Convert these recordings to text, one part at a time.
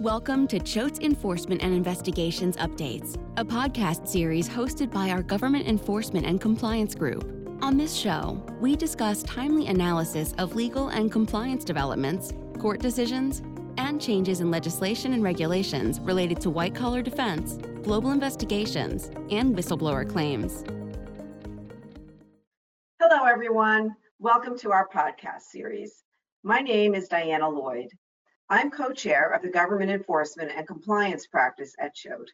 Welcome to Choate's Enforcement and Investigations Updates, a podcast series hosted by our Government Enforcement and Compliance Group. On this show, we discuss timely analysis of legal and compliance developments, court decisions, and changes in legislation and regulations related to white collar defense, global investigations, and whistleblower claims. Hello, everyone. Welcome to our podcast series. My name is Diana Lloyd. I'm co-chair of the Government Enforcement and Compliance Practice at Choate.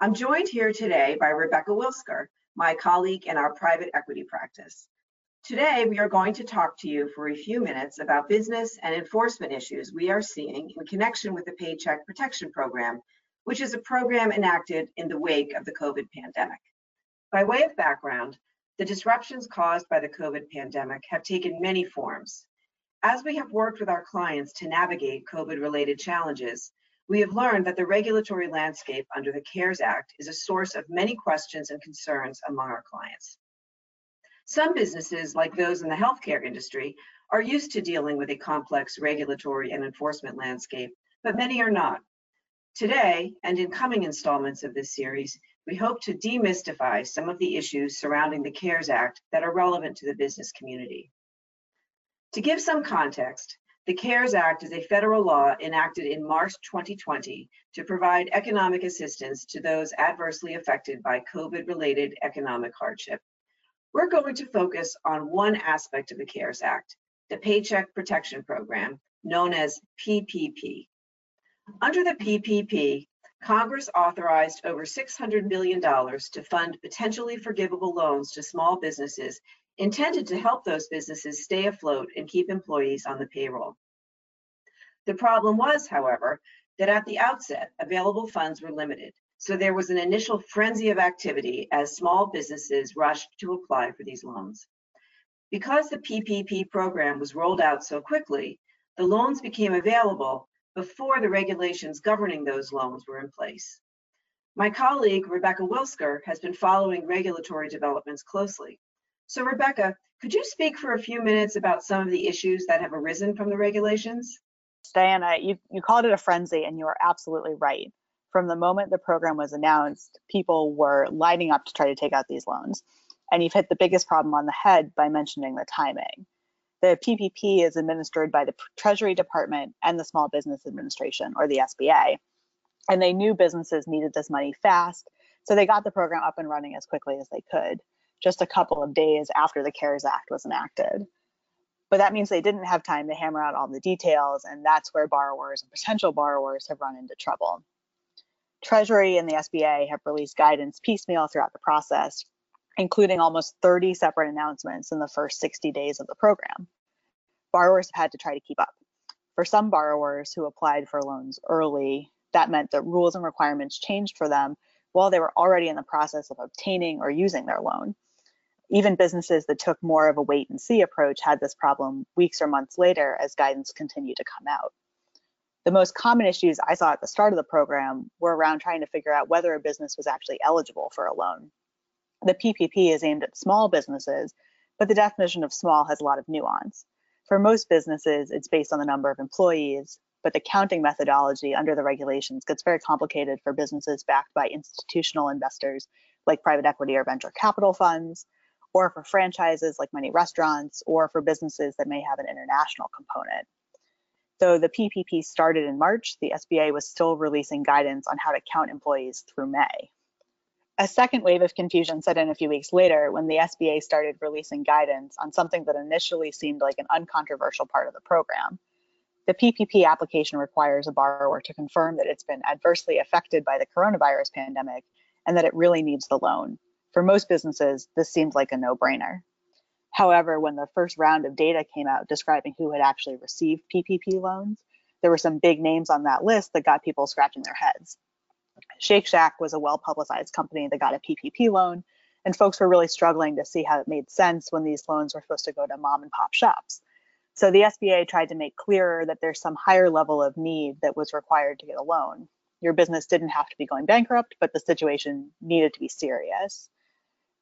I'm joined here today by Rebecca Wilsker, my colleague in our private equity practice. Today, we are going to talk to you for a few minutes about business and enforcement issues we are seeing in connection with the Paycheck Protection Program, which is a program enacted in the wake of the COVID pandemic. By way of background, the disruptions caused by the COVID pandemic have taken many forms, as we have worked with our clients to navigate COVID-related challenges, we have learned that the regulatory landscape under the CARES Act is a source of many questions and concerns among our clients. Some businesses, like those in the healthcare industry, are used to dealing with a complex regulatory and enforcement landscape, but many are not. Today, and in coming installments of this series, we hope to demystify some of the issues surrounding the CARES Act that are relevant to the business community. To give some context, the CARES Act is a federal law enacted in March 2020 to provide economic assistance to those adversely affected by COVID-related economic hardship. We're going to focus on one aspect of the CARES Act, the Paycheck Protection Program, known as PPP. Under the PPP, Congress authorized over $600 million to fund potentially forgivable loans to small businesses intended to help those businesses stay afloat and keep employees on the payroll. The problem was, however, that at the outset, available funds were limited. So there was an initial frenzy of activity as small businesses rushed to apply for these loans. Because the PPP program was rolled out so quickly, the loans became available before the regulations governing those loans were in place. My colleague, Rebecca Wilsker, has been following regulatory developments closely. So Rebecca, could you speak for a few minutes about some of the issues that have arisen from the regulations? Diana, you, you called it a frenzy and you are absolutely right. From the moment the program was announced, people were lining up to try to take out these loans. And you've hit the biggest problem on the head by mentioning the timing. The PPP is administered by the Treasury Department and the Small Business Administration, or the SBA. And they knew businesses needed this money fast, so they got the program up and running as quickly as they could just a couple of days after the CARES Act was enacted. But that means they didn't have time to hammer out all the details, and that's where borrowers and potential borrowers have run into trouble. Treasury and the SBA have released guidance piecemeal throughout the process, including almost 30 separate announcements in the first 60 days of the program. Borrowers have had to try to keep up. For some borrowers who applied for loans early, that meant that rules and requirements changed for them while they were already in the process of obtaining or using their loan even businesses that took more of a wait and see approach had this problem weeks or months later as guidance continued to come out. The most common issues I saw at the start of the program were around trying to figure out whether a business was actually eligible for a loan. The PPP is aimed at small businesses, but the definition of small has a lot of nuance. For most businesses, it's based on the number of employees, but the counting methodology under the regulations gets very complicated for businesses backed by institutional investors like private equity or venture capital funds, or for franchises like many restaurants, or for businesses that may have an international component. Though the PPP started in March, the SBA was still releasing guidance on how to count employees through May. A second wave of confusion set in a few weeks later when the SBA started releasing guidance on something that initially seemed like an uncontroversial part of the program. The PPP application requires a borrower to confirm that it's been adversely affected by the coronavirus pandemic and that it really needs the loan. For most businesses, this seemed like a no-brainer. However, when the first round of data came out describing who had actually received PPP loans, there were some big names on that list that got people scratching their heads. Shake Shack was a well-publicized company that got a PPP loan, and folks were really struggling to see how it made sense when these loans were supposed to go to mom and pop shops. So the SBA tried to make clearer that there's some higher level of need that was required to get a loan. Your business didn't have to be going bankrupt, but the situation needed to be serious.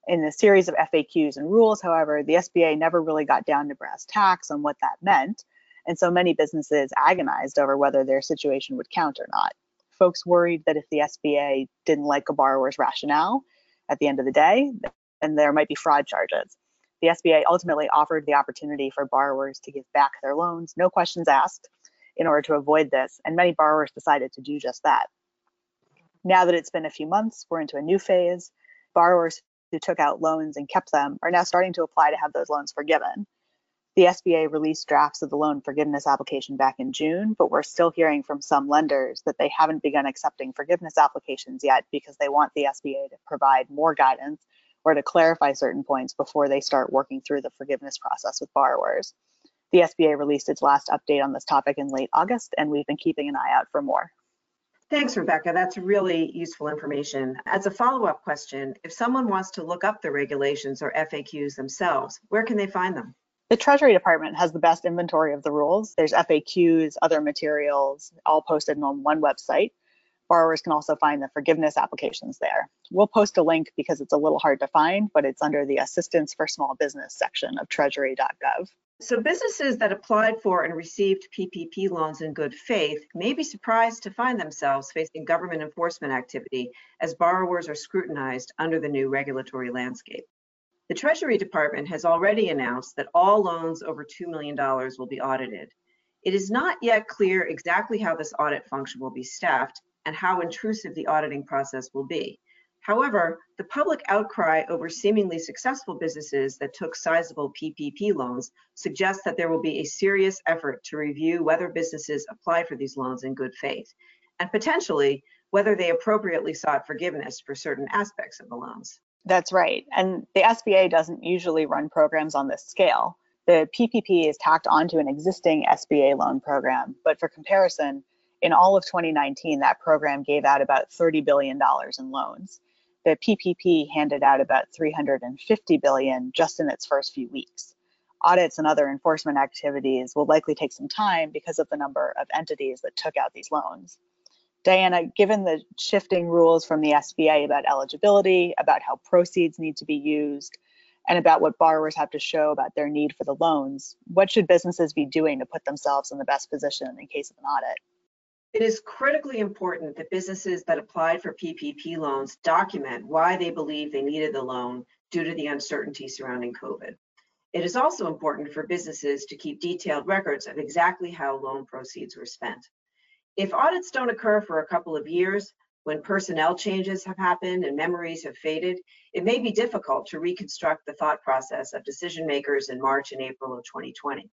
In the series of FAQs and rules, however, the SBA never really got down to brass tacks on what that meant. And so many businesses agonized over whether their situation would count or not. Folks worried that if the SBA didn't like a borrower's rationale at the end of the day, then there might be fraud charges. The SBA ultimately offered the opportunity for borrowers to give back their loans, no questions asked, in order to avoid this, and many borrowers decided to do just that. Now that it's been a few months, we're into a new phase. Borrowers who took out loans and kept them are now starting to apply to have those loans forgiven. The SBA released drafts of the loan forgiveness application back in June, but we're still hearing from some lenders that they haven't begun accepting forgiveness applications yet because they want the SBA to provide more guidance or to clarify certain points before they start working through the forgiveness process with borrowers. The SBA released its last update on this topic in late August, and we've been keeping an eye out for more. Thanks, Rebecca. That's really useful information. As a follow-up question, if someone wants to look up the regulations or FAQs themselves, where can they find them? The Treasury Department has the best inventory of the rules. There's FAQs, other materials, all posted on one website. Borrowers can also find the forgiveness applications there. We'll post a link because it's a little hard to find, but it's under the Assistance for Small Business section of treasury.gov. So businesses that applied for and received PPP loans in good faith may be surprised to find themselves facing government enforcement activity as borrowers are scrutinized under the new regulatory landscape. The Treasury Department has already announced that all loans over $2 million will be audited. It is not yet clear exactly how this audit function will be staffed and how intrusive the auditing process will be. However, the public outcry over seemingly successful businesses that took sizable PPP loans suggests that there will be a serious effort to review whether businesses applied for these loans in good faith, and potentially whether they appropriately sought forgiveness for certain aspects of the loans. That's right. And the SBA doesn't usually run programs on this scale. The PPP is tacked onto an existing SBA loan program, but for comparison, in all of 2019, that program gave out about $30 billion in loans the PPP handed out about 350 billion just in its first few weeks. Audits and other enforcement activities will likely take some time because of the number of entities that took out these loans. Diana, given the shifting rules from the SBA about eligibility, about how proceeds need to be used, and about what borrowers have to show about their need for the loans, what should businesses be doing to put themselves in the best position in case of an audit? It is critically important that businesses that applied for PPP loans document why they believe they needed the loan due to the uncertainty surrounding COVID. It is also important for businesses to keep detailed records of exactly how loan proceeds were spent. If audits don't occur for a couple of years, when personnel changes have happened and memories have faded, it may be difficult to reconstruct the thought process of decision makers in March and April of 2020.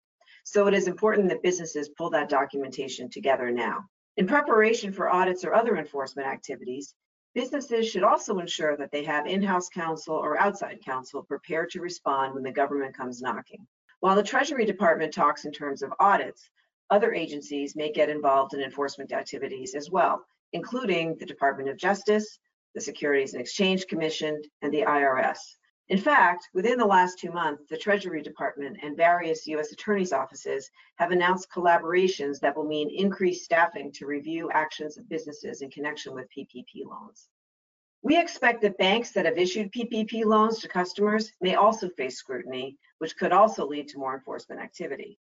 So it is important that businesses pull that documentation together now. In preparation for audits or other enforcement activities, businesses should also ensure that they have in-house counsel or outside counsel prepared to respond when the government comes knocking. While the Treasury Department talks in terms of audits, other agencies may get involved in enforcement activities as well, including the Department of Justice, the Securities and Exchange Commission, and the IRS. In fact, within the last two months, the Treasury Department and various U.S. attorneys' offices have announced collaborations that will mean increased staffing to review actions of businesses in connection with PPP loans. We expect that banks that have issued PPP loans to customers may also face scrutiny, which could also lead to more enforcement activity.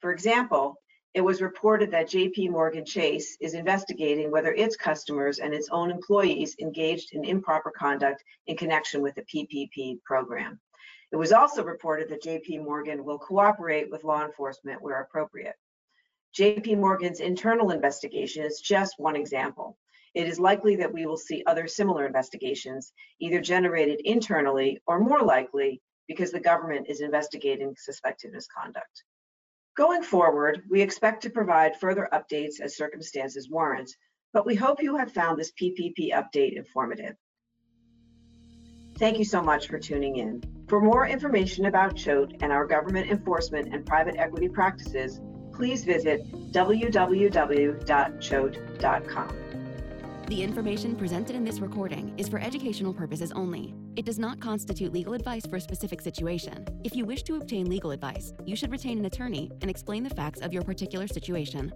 For example, it was reported that JP Morgan Chase is investigating whether its customers and its own employees engaged in improper conduct in connection with the PPP program. It was also reported that JP Morgan will cooperate with law enforcement where appropriate. JP Morgan's internal investigation is just one example. It is likely that we will see other similar investigations, either generated internally or more likely because the government is investigating suspected misconduct. Going forward, we expect to provide further updates as circumstances warrant, but we hope you have found this PPP update informative. Thank you so much for tuning in. For more information about Choate and our government enforcement and private equity practices, please visit www.choate.com. The information presented in this recording is for educational purposes only. It does not constitute legal advice for a specific situation. If you wish to obtain legal advice, you should retain an attorney and explain the facts of your particular situation.